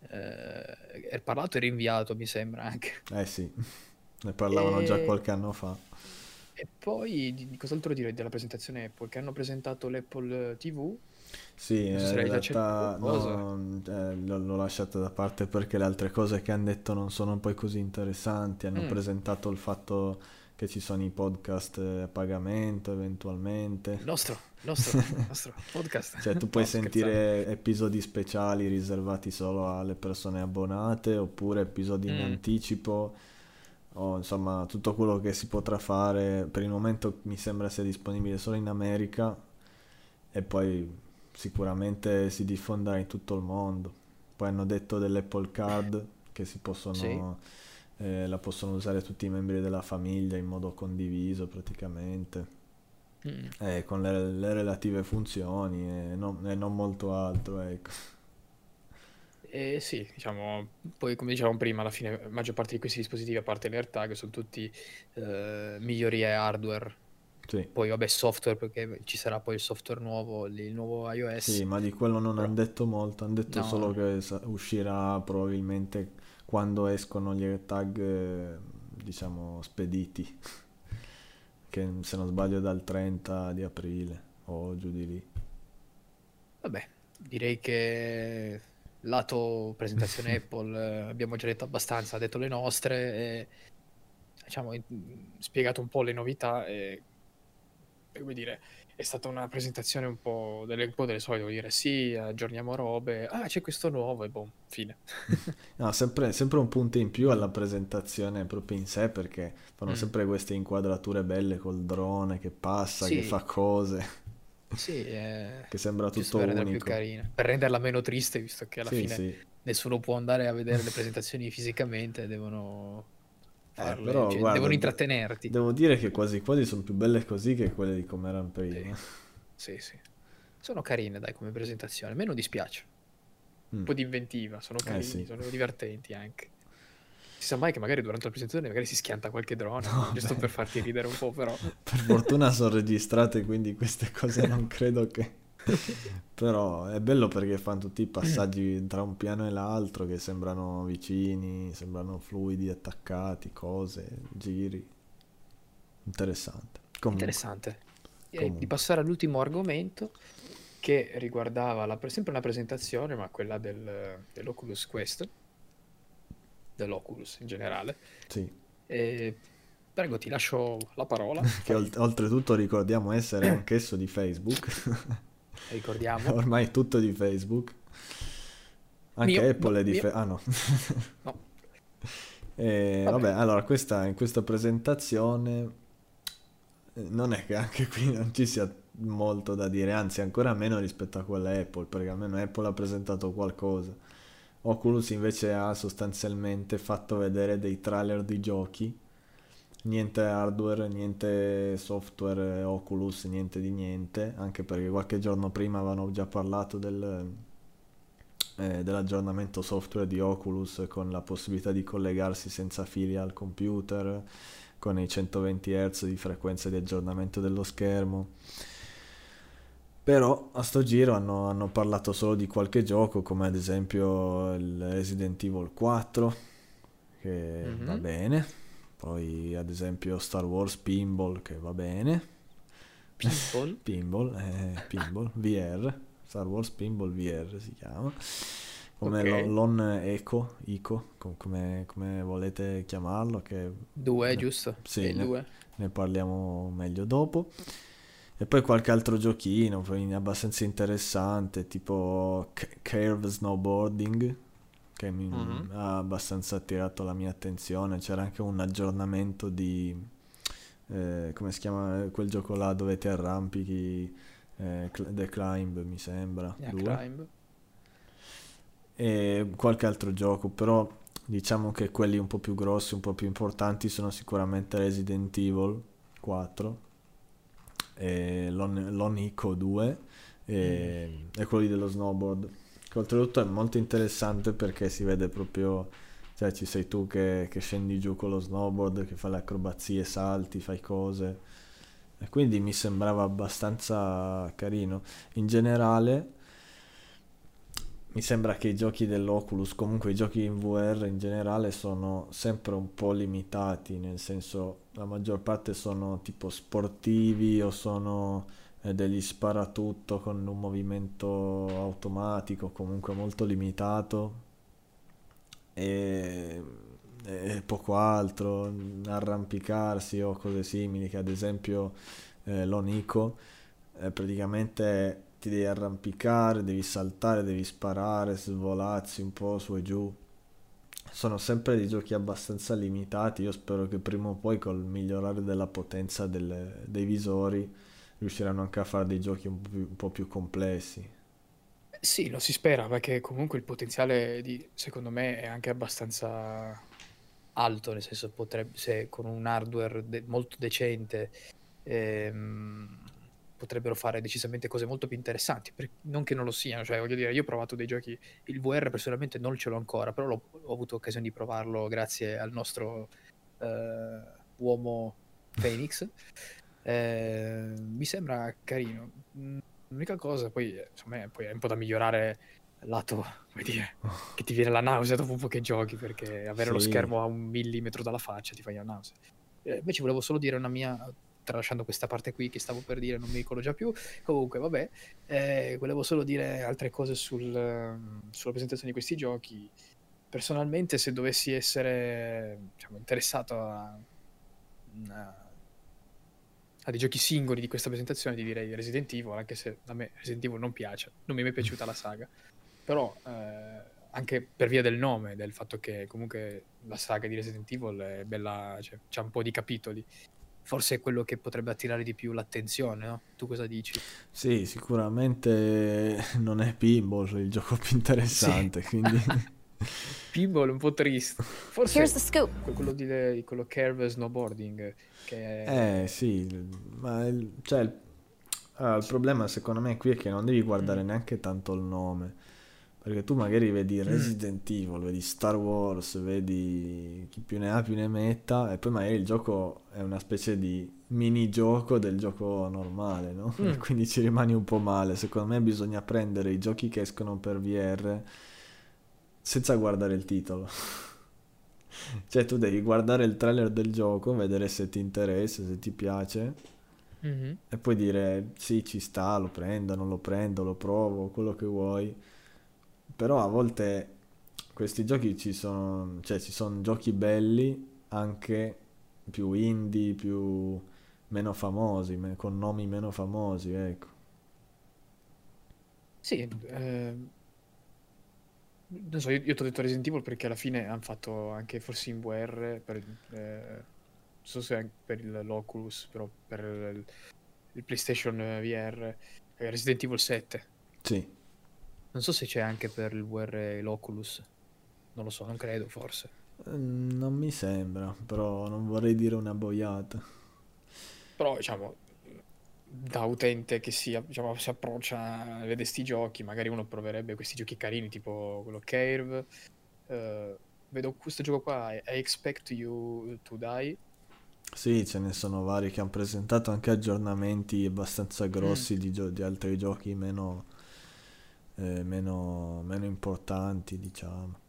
[SPEAKER 2] Eh, è parlato e rinviato, mi sembra anche.
[SPEAKER 1] Eh sì, ne parlavano già
[SPEAKER 2] E-
[SPEAKER 1] qualche anno fa.
[SPEAKER 2] E poi, di, di cos'altro dire della presentazione Apple? Che hanno presentato l'Apple TV.
[SPEAKER 1] Sì, eh, in realtà no, eh, l'ho, lasciata da parte perché le altre cose che hanno detto non sono poi così interessanti. Hanno
[SPEAKER 2] Mm.
[SPEAKER 1] presentato il fatto che ci sono i podcast eh, a pagamento eventualmente.
[SPEAKER 2] Il nostro, nostro, nostro podcast.
[SPEAKER 1] Cioè, tu puoi
[SPEAKER 2] No,
[SPEAKER 1] sentire episodi speciali riservati solo alle persone abbonate, oppure episodi in
[SPEAKER 2] Mm.
[SPEAKER 1] anticipo, o insomma tutto quello che si potrà fare. Per il momento mi sembra sia disponibile solo in America e poi sicuramente si diffonderà in tutto il mondo. Poi hanno detto dell'Apple Card che si possono,
[SPEAKER 2] Sì.
[SPEAKER 1] eh, la possono usare tutti i membri della famiglia in modo condiviso praticamente.
[SPEAKER 2] Mm.
[SPEAKER 1] Eh, con le, le relative funzioni e non, e non molto altro, ecco.
[SPEAKER 2] E sì, diciamo, poi come dicevamo prima, alla fine la maggior parte di questi dispositivi, a parte l'AirTag, sono tutti eh, migliorie hardware.
[SPEAKER 1] Sì.
[SPEAKER 2] Poi vabbè, software, perché ci sarà poi il software nuovo, il nuovo
[SPEAKER 1] Sì,
[SPEAKER 2] iOS.
[SPEAKER 1] ma di quello non hanno detto molto, hanno detto solo
[SPEAKER 2] no,
[SPEAKER 1] che sa- uscirà probabilmente quando escono gli AirTag, eh, diciamo, spediti, che se non sbaglio dal 30 di aprile o giù di lì.
[SPEAKER 2] vabbè, direi che lato presentazione Apple eh, abbiamo già detto abbastanza, ha detto le nostre, e, diciamo, spiegato un po' le novità e come dire, è stata una presentazione un po' delle, un po' delle solite, vuol dire sì, aggiorniamo robe, ah c'è questo nuovo e boom, fine.
[SPEAKER 1] No, sempre, sempre un punto in più alla presentazione proprio in sé perché fanno
[SPEAKER 2] Mm.
[SPEAKER 1] sempre queste inquadrature belle col drone che passa, che
[SPEAKER 2] Sì,
[SPEAKER 1] fa cose,
[SPEAKER 2] sì, eh,
[SPEAKER 1] che sembra tutto
[SPEAKER 2] per renderla più
[SPEAKER 1] unico.
[SPEAKER 2] carina, per renderla meno triste, visto che alla
[SPEAKER 1] Sì,
[SPEAKER 2] fine
[SPEAKER 1] sì.
[SPEAKER 2] nessuno può andare a vedere le presentazioni fisicamente, devono farle,
[SPEAKER 1] però
[SPEAKER 2] cioè,
[SPEAKER 1] guarda,
[SPEAKER 2] devono
[SPEAKER 1] de-
[SPEAKER 2] intrattenerti.
[SPEAKER 1] devo dire che quasi quasi sono più belle così che quelle di come erano
[SPEAKER 2] Sì,
[SPEAKER 1] prima.
[SPEAKER 2] sì, sì. Sono carine, dai, come presentazione. A me non dispiace. Un
[SPEAKER 1] Mm.
[SPEAKER 2] po' di inventiva, sono
[SPEAKER 1] Eh
[SPEAKER 2] carini,
[SPEAKER 1] sì.
[SPEAKER 2] sono divertenti anche. Si sa mai che magari durante la presentazione magari si schianta qualche drone,
[SPEAKER 1] No,
[SPEAKER 2] giusto
[SPEAKER 1] beh,
[SPEAKER 2] per farti ridere un po', però.
[SPEAKER 1] per fortuna sono registrate, quindi queste cose non credo che... Però è bello perché fanno tutti i passaggi tra un piano e l'altro che sembrano vicini, sembrano fluidi, attaccati, cose, giri. Interessante. Comunque,
[SPEAKER 2] Interessante. Direi di
[SPEAKER 1] comunque.
[SPEAKER 2] passare all'ultimo argomento che riguardava la pre- sempre una presentazione, ma quella del- dell'Oculus Quest, dell'Oculus in generale.
[SPEAKER 1] Sì.
[SPEAKER 2] E prego, ti lascio la parola.
[SPEAKER 1] Che oltretutto ricordiamo essere anch'esso di Facebook.
[SPEAKER 2] Ricordiamo.
[SPEAKER 1] Ormai è tutto di Facebook. Anche
[SPEAKER 2] Mio,
[SPEAKER 1] Apple
[SPEAKER 2] no,
[SPEAKER 1] è di
[SPEAKER 2] mio,
[SPEAKER 1] Facebook. Ah no.
[SPEAKER 2] no.
[SPEAKER 1] E,
[SPEAKER 2] Vabbè.
[SPEAKER 1] vabbè, allora questa, in questa presentazione eh, non è che anche qui non ci sia molto da dire, anzi ancora meno rispetto a quella Apple, perché almeno Apple ha presentato qualcosa. Oculus invece ha sostanzialmente fatto vedere dei trailer di giochi, niente hardware, niente software Oculus, niente di niente, anche perché qualche giorno prima avevano già parlato del, eh, dell'aggiornamento software di Oculus con la possibilità di collegarsi senza fili al computer, con i 120 Hz di frequenza di aggiornamento dello schermo. Però a sto giro hanno, hanno parlato solo di qualche gioco, come ad esempio il Resident Evil 4, che va
[SPEAKER 2] Mhm.
[SPEAKER 1] bene. Poi ad esempio Star Wars Pinball, che va bene.
[SPEAKER 2] Pinball.
[SPEAKER 1] Pinball, eh, Pinball, VR, Star Wars Pinball VR si chiama. Come lo-
[SPEAKER 2] Ok.
[SPEAKER 1] l'on Eco, Ico, com- come, come volete chiamarlo, che
[SPEAKER 2] Due,
[SPEAKER 1] ne-
[SPEAKER 2] giusto?
[SPEAKER 1] Sì, ne,
[SPEAKER 2] due.
[SPEAKER 1] ne parliamo meglio dopo. E poi qualche altro giochino, abbastanza interessante, tipo Curve Snowboarding, che mi
[SPEAKER 2] Mhm.
[SPEAKER 1] ha abbastanza attirato la mia attenzione. C'era anche un aggiornamento di, eh, come si chiama quel gioco là dove ti arrampichi, eh, The Climb mi sembra,
[SPEAKER 2] Yeah,
[SPEAKER 1] 2
[SPEAKER 2] Climb.
[SPEAKER 1] e qualche altro gioco, però diciamo che quelli un po' più grossi, un po' più importanti sono sicuramente Resident Evil 4 e Lon, Lon Ico 2 e,
[SPEAKER 2] Mm.
[SPEAKER 1] e quelli dello snowboard. Che oltretutto è molto interessante perché si vede proprio, cioè ci sei tu che, che scendi giù con lo snowboard, che fai le acrobazie, salti, fai cose. E quindi mi sembrava abbastanza carino. In generale, mi sembra che i giochi dell'Oculus, comunque i giochi in VR in generale, sono sempre un po' limitati, nel senso la maggior parte sono tipo sportivi o sono degli sparatutto con un movimento automatico, comunque molto limitato e, e poco altro, arrampicarsi o cose simili, che ad esempio eh, l'Onico eh, praticamente ti devi arrampicare, devi saltare, devi sparare, svolazzi un po' su e giù. sono sempre dei giochi abbastanza limitati. Io spero che prima o poi col migliorare della potenza delle- dei visori riusciranno anche a fare dei giochi un po' più, un po' più complessi.
[SPEAKER 2] Sì, lo si spera perché comunque il potenziale di, secondo me è anche abbastanza alto, nel senso potrebbe, se con un hardware de- molto decente ehm, potrebbero fare decisamente cose molto più interessanti, per- non che non lo siano, cioè voglio dire, io ho provato dei giochi, il VR personalmente non ce l'ho ancora, però ho avuto occasione di provarlo grazie al nostro eh, uomo Phoenix. Eh, mi sembra carino. Mm, L'unica cosa, poi, eh, insomma, è- poi è un po' da migliorare lato, come dire, che ti viene la nausea dopo un po' che giochi, perché avere lo
[SPEAKER 1] Sì.
[SPEAKER 2] schermo a un millimetro dalla faccia ti fa la nausea. Eh, invece volevo solo dire una mia, tralasciando questa parte qui che stavo per dire, non mi ricordo già più. Comunque, vabbè, eh, volevo solo dire altre cose sul, ehm, sulla presentazione di questi giochi. Personalmente, se dovessi essere, diciamo, interessato a, a- a dei giochi singoli di questa presentazione, ti direi Resident Evil, anche se a me Resident Evil non piace, non mi è mai piaciuta la saga. Però, eh, anche per via del nome, del fatto che comunque la saga di Resident Evil è bella, cioè, c'ha un po' di capitoli. Forse è quello che potrebbe attirare di più l'attenzione, no? Tu cosa dici?
[SPEAKER 1] Sì, sicuramente non è Pinball il gioco più interessante, quindi
[SPEAKER 2] Pinball è un po' triste. Forse
[SPEAKER 3] Here's the scoop.
[SPEAKER 2] que- quello di quello Curve Snowboarding, che è...
[SPEAKER 1] Eh sì, ma il, cioè, il, allora, il problema secondo me qui è che non devi guardare
[SPEAKER 2] Mm.
[SPEAKER 1] neanche tanto il nome, perché tu magari vedi Resident Evil, vedi Star Wars, vedi chi più ne ha più ne metta, e poi magari il gioco è una specie di minigioco del gioco normale, no?
[SPEAKER 2] Mm.
[SPEAKER 1] Quindi ci rimani un po' male. Secondo me bisogna prendere i giochi che escono per VR senza guardare il titolo. Cioè, tu devi guardare il trailer del gioco, vedere se ti interessa, se ti piace,
[SPEAKER 2] Mhm.
[SPEAKER 1] e poi dire sì, ci sta, lo prendo, non lo prendo, lo provo, quello che vuoi. Però a volte questi giochi ci sono, cioè, ci sono giochi belli anche più indie, più meno famosi, con nomi meno famosi, ecco.
[SPEAKER 2] Sì, ehm, non so, io, io ti ho detto Resident Evil perché alla fine hanno fatto anche forse in VR, per, eh, non so se anche per il- l'Oculus, però per il, il PlayStation VR, eh, Resident Evil 7.
[SPEAKER 1] Sì.
[SPEAKER 2] Non so se c'è anche per il VR e l'Oculus, non lo so, non credo, forse.
[SPEAKER 1] Eh, Non mi sembra, però non vorrei dire una boiata.
[SPEAKER 2] Però, diciamo, da utente che si, diciamo, si approccia, vede sti giochi, magari uno proverebbe questi giochi carini, tipo quello Curve. Eh, vedo questo gioco qua, I Expect You to Die.
[SPEAKER 1] Sì, ce ne sono vari che hanno presentato anche aggiornamenti abbastanza
[SPEAKER 2] Mm.
[SPEAKER 1] grossi di, gio- di altri giochi meno, eh, meno, meno importanti, diciamo.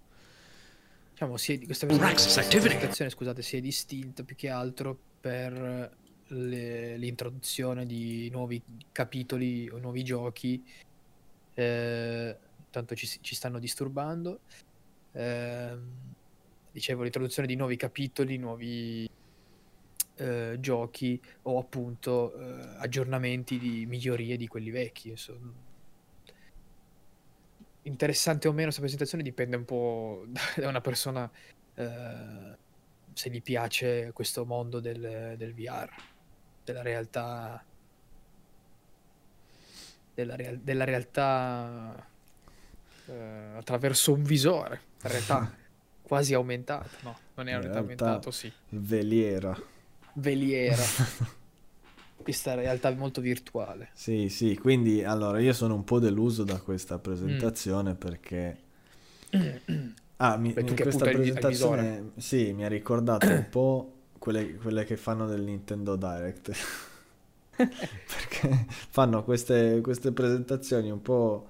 [SPEAKER 2] Diciamo, si è, questa presentazione, scusate, si è distinta più che altro per le- l'introduzione di nuovi capitoli o nuovi giochi. Eh, tanto ci, ci stanno disturbando. Ehm, dicevo, l'introduzione di nuovi capitoli, nuovi eh, giochi o appunto eh, aggiornamenti di migliorie di quelli vecchi. insomma. Interessante o meno questa presentazione dipende un po' da una persona eh, se gli piace questo mondo del, del VR, della realtà, della, real- della realtà eh, attraverso un visore, la realtà quasi aumentata, no, non è
[SPEAKER 1] La
[SPEAKER 2] realtà aumentato, sì,
[SPEAKER 1] Veliera.
[SPEAKER 2] veliera, questa realtà molto virtuale.
[SPEAKER 1] Sì, sì, quindi allora io sono un po' deluso da
[SPEAKER 2] Mm.
[SPEAKER 1] questa presentazione perché... Ah, mi,
[SPEAKER 2] Beh,
[SPEAKER 1] questa presentazione sì, mi ha ricordato un po' quelle, quelle che fanno del Nintendo Direct. Perché fanno queste, queste presentazioni un po',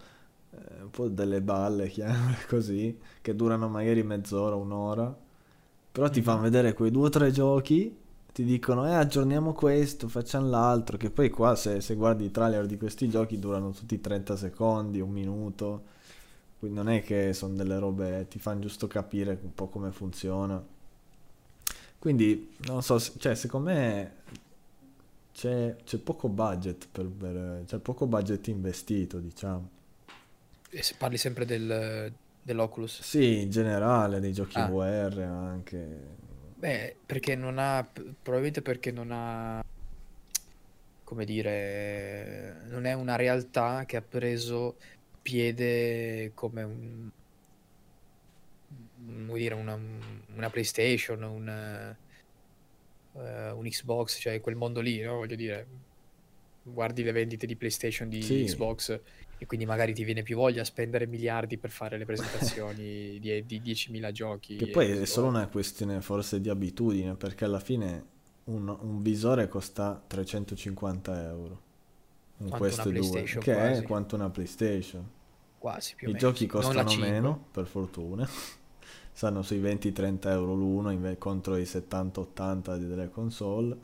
[SPEAKER 1] eh, un po' delle balle, chiamiamole così, che durano magari mezz'ora, un'ora, però ti fanno vedere quei due o tre giochi, ti dicono, eh, aggiorniamo questo, facciamo l'altro, che poi qua se, se guardi i trailer di questi giochi durano tutti 30 secondi, un minuto, quindi non è che sono delle robe, ti fanno giusto capire un po' come funziona. Quindi, non so, cioè, secondo me c'è, c'è poco budget per, per- c'è poco budget investito, diciamo.
[SPEAKER 2] E se parli sempre del, dell'Oculus?
[SPEAKER 1] Sì, in generale, dei giochi
[SPEAKER 2] Ah,
[SPEAKER 1] VR anche.
[SPEAKER 2] beh, perché non ha, probabilmente perché non ha, come dire, non è una realtà che ha preso piede come un, dire, una, una PlayStation, un, eh, un Xbox, cioè quel mondo lì, no? Voglio dire, guardi le vendite di PlayStation, di
[SPEAKER 1] Sì,
[SPEAKER 2] Xbox e quindi magari ti viene più voglia a spendere miliardi per fare le presentazioni di, di 10.000
[SPEAKER 1] che
[SPEAKER 2] giochi.
[SPEAKER 1] poi
[SPEAKER 2] E,
[SPEAKER 1] è solo una questione forse di abitudine, perché alla fine un, un visore costa 350 euro, un Quest 2,
[SPEAKER 2] PlayStation
[SPEAKER 1] che è
[SPEAKER 2] quasi,
[SPEAKER 1] quanto una PlayStation.
[SPEAKER 2] quasi più o
[SPEAKER 1] I
[SPEAKER 2] meno,
[SPEAKER 1] giochi costano
[SPEAKER 2] 5.
[SPEAKER 1] meno, per fortuna, stanno sui 20-30 euro l'uno inve- contro i 70-80 di- delle console.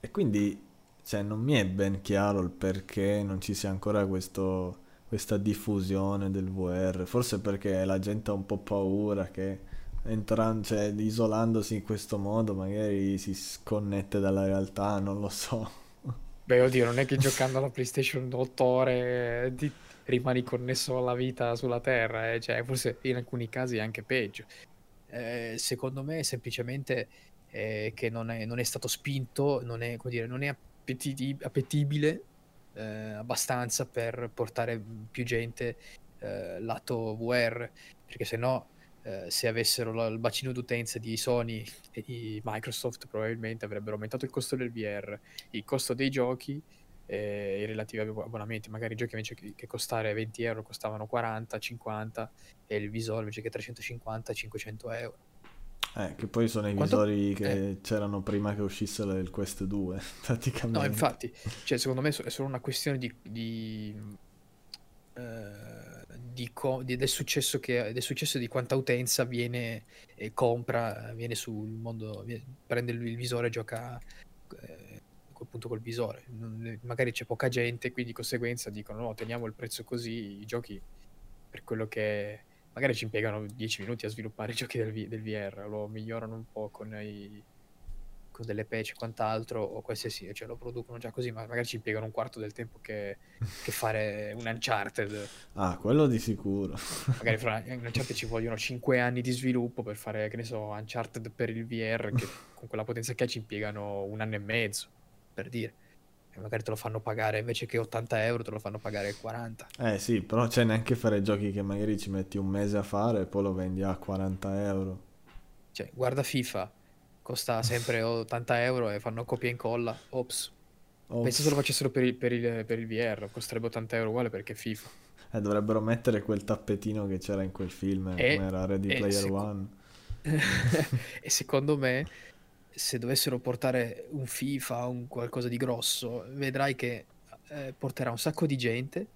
[SPEAKER 1] E quindi, cioè, non mi è ben chiaro il perché non ci sia ancora questo- questa diffusione del VR. Forse perché la gente ha un po' paura che entran- cioè, isolandosi in questo modo magari si sconnette dalla realtà, non lo so.
[SPEAKER 2] Beh, oddio, non è che giocando alla PlayStation 8 ore ti rimani connesso alla vita sulla Terra, eh, Cioè, forse in alcuni casi è anche peggio. Eh, secondo me semplicemente eh, che non è, non è stato spinto, non è, dire, non è appetiti- appetibile eh, abbastanza per portare più gente eh, lato VR, perché se no, eh, se avessero la- il bacino d'utenza di Sony e di Microsoft, probabilmente avrebbero aumentato il costo del VR, il costo dei giochi e i relativi ab- abbonamenti. Magari i giochi invece che, che costare 20 euro costavano 40, 50 e il visore invece che 350, 500 euro.
[SPEAKER 1] Eh, che poi sono i
[SPEAKER 2] Quanto...
[SPEAKER 1] visori
[SPEAKER 2] Eh,
[SPEAKER 1] che c'erano prima che uscisse il Quest 2,
[SPEAKER 2] no,
[SPEAKER 1] praticamente.
[SPEAKER 2] infatti, cioè, secondo me è solo una questione di, di, eh, di co- di- del successo che, del successo di quanta utenza viene e compra, viene sul mondo, vie- prende il, il visore e gioca eh, appunto col visore. Non- Magari c'è poca gente, quindi di conseguenza dicono no, teniamo il prezzo così, i giochi per quello che. Magari ci impiegano 10 minuti a sviluppare i giochi del, V- del VR, lo migliorano un po' con, i- con delle patch e quant'altro, o qualsiasi, cioè lo producono già così, ma magari ci impiegano un quarto del tempo che, che fare un Uncharted.
[SPEAKER 1] Ah, quello di sicuro.
[SPEAKER 2] Magari fra in Uncharted ci vogliono 5 anni di sviluppo per fare, che ne so, Uncharted per il VR, che con quella potenza che ha ci impiegano un anno e mezzo, per dire. E magari te lo fanno pagare, invece che 80 euro, te lo fanno pagare 40.
[SPEAKER 1] Eh sì, però c'è neanche fare giochi che magari ci metti un mese a fare e poi lo vendi a 40 euro.
[SPEAKER 2] Cioè, guarda FIFA, costa sempre 80 euro e fanno copia e incolla. Ops. Pensa se lo
[SPEAKER 1] Ops.
[SPEAKER 2] facessero per il, per il- per il VR, costerebbe 80 euro uguale perché FIFA.
[SPEAKER 1] Eh, dovrebbero mettere quel tappetino che c'era in quel film,
[SPEAKER 2] E,
[SPEAKER 1] come era Ready Player
[SPEAKER 2] seco-
[SPEAKER 1] One.
[SPEAKER 2] e secondo me, se dovessero portare un FIFA o un qualcosa di grosso, vedrai che eh, porterà un sacco di gente,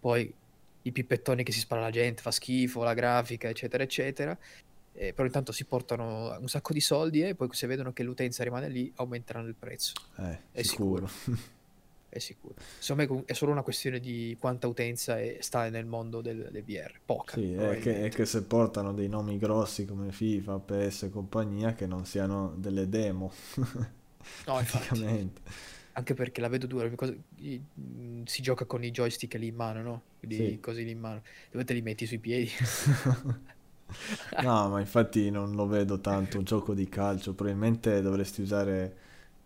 [SPEAKER 2] poi i pippettoni che si spara la gente, fa schifo, la grafica, eccetera, eccetera. eh, però intanto si portano un sacco di soldi e poi se vedono che l'utenza rimane lì, aumenteranno il prezzo.
[SPEAKER 1] Eh,
[SPEAKER 2] È
[SPEAKER 1] sicuro.
[SPEAKER 2] sicuro, è sicuro. Secondo me è solo una questione di quanta utenza è- sta nel mondo del, del VR. Poca,
[SPEAKER 1] Sì, è che, è che se portano dei nomi grossi come FIFA, PS e compagnia, che non siano delle demo,
[SPEAKER 2] No, infatti.
[SPEAKER 1] praticamente.
[SPEAKER 2] Anche perché la vedo dura, mh, si gioca con i joystick lì in mano, no? Quindi
[SPEAKER 1] Sì.
[SPEAKER 2] così lì in mano. Dove te li metti sui piedi?
[SPEAKER 1] No, ma infatti non lo vedo tanto un gioco di calcio. Probabilmente dovresti usare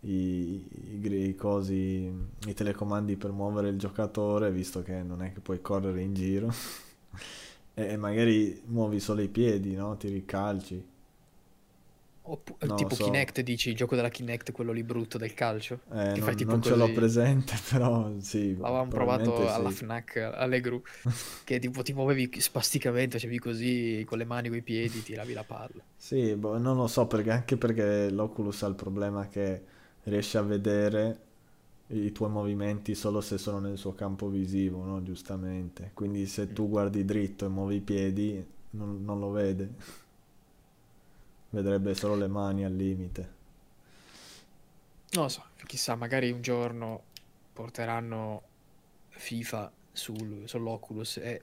[SPEAKER 1] i, i, i cosi, i telecomandi per muovere il giocatore, visto che non è che puoi correre in giro. E magari muovi solo i piedi, no? Tiri i calci.
[SPEAKER 2] Oppu-
[SPEAKER 1] lo
[SPEAKER 2] tipo
[SPEAKER 1] so.
[SPEAKER 2] Kinect, dici, il gioco della Kinect, quello lì brutto del calcio?
[SPEAKER 1] Eh,
[SPEAKER 2] Che fai
[SPEAKER 1] non,
[SPEAKER 2] tipo
[SPEAKER 1] non ce l'ho
[SPEAKER 2] così.
[SPEAKER 1] presente, però sì,
[SPEAKER 2] L'avevamo provato alla
[SPEAKER 1] sì.
[SPEAKER 2] FNAC, alle gru, che tipo ti muovevi spasticamente, facevi così con le mani, con i piedi, tiravi la palla.
[SPEAKER 1] Sì, boh, non lo so perché anche perché l'Oculus ha il problema che riesce a vedere i tuoi movimenti solo se sono nel suo campo visivo, no? Giustamente. Quindi se tu guardi dritto e muovi i piedi, non, non lo vede. Vedrebbe solo le mani al limite.
[SPEAKER 2] Non lo so, chissà, magari un giorno porteranno FIFA sul- sull'Oculus e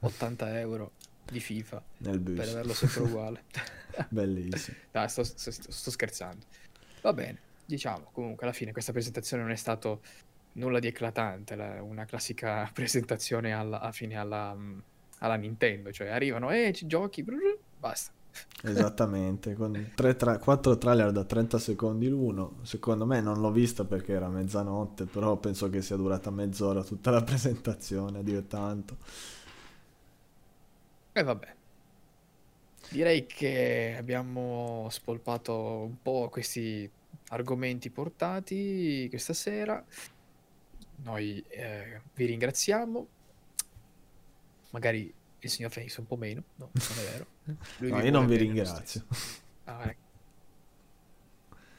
[SPEAKER 2] 80 euro di FIFA
[SPEAKER 1] Nel
[SPEAKER 2] per
[SPEAKER 1] bus.
[SPEAKER 2] averlo sempre uguale.
[SPEAKER 1] Bellissimo.
[SPEAKER 2] Dai, sto, sto- sto scherzando. Va bene, diciamo, comunque alla fine questa presentazione non è stato nulla di eclatante, la- una classica presentazione alla, a fine alla, mm, alla Nintendo, cioè arrivano, eh, ci giochi, brr, basta.
[SPEAKER 1] Esattamente, con 3 tra- 4 trailer da 30 secondi l'uno. Secondo me non l'ho vista perché era mezzanotte, però penso che sia durata mezz'ora tutta la presentazione, Dio tanto.
[SPEAKER 2] E vabbè. Direi che abbiamo spolpato un po' questi argomenti portati questa sera. Noi eh, vi ringraziamo. Magari il signor Face un po' meno, no, non è vero. Lui
[SPEAKER 1] No, io non vi ringrazio.
[SPEAKER 2] Ah, ecco.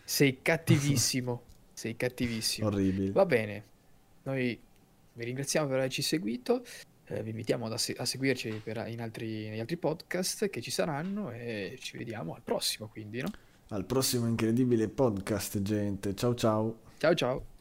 [SPEAKER 2] Sei cattivissimo, sei cattivissimo.
[SPEAKER 1] Orribile.
[SPEAKER 2] Va bene, noi vi ringraziamo per averci seguito, eh, vi invitiamo asse- a seguirci per- in altri, negli altri podcast che ci saranno e ci vediamo al prossimo, quindi, no?
[SPEAKER 1] Al prossimo incredibile podcast, gente. Ciao ciao.
[SPEAKER 2] Ciao ciao!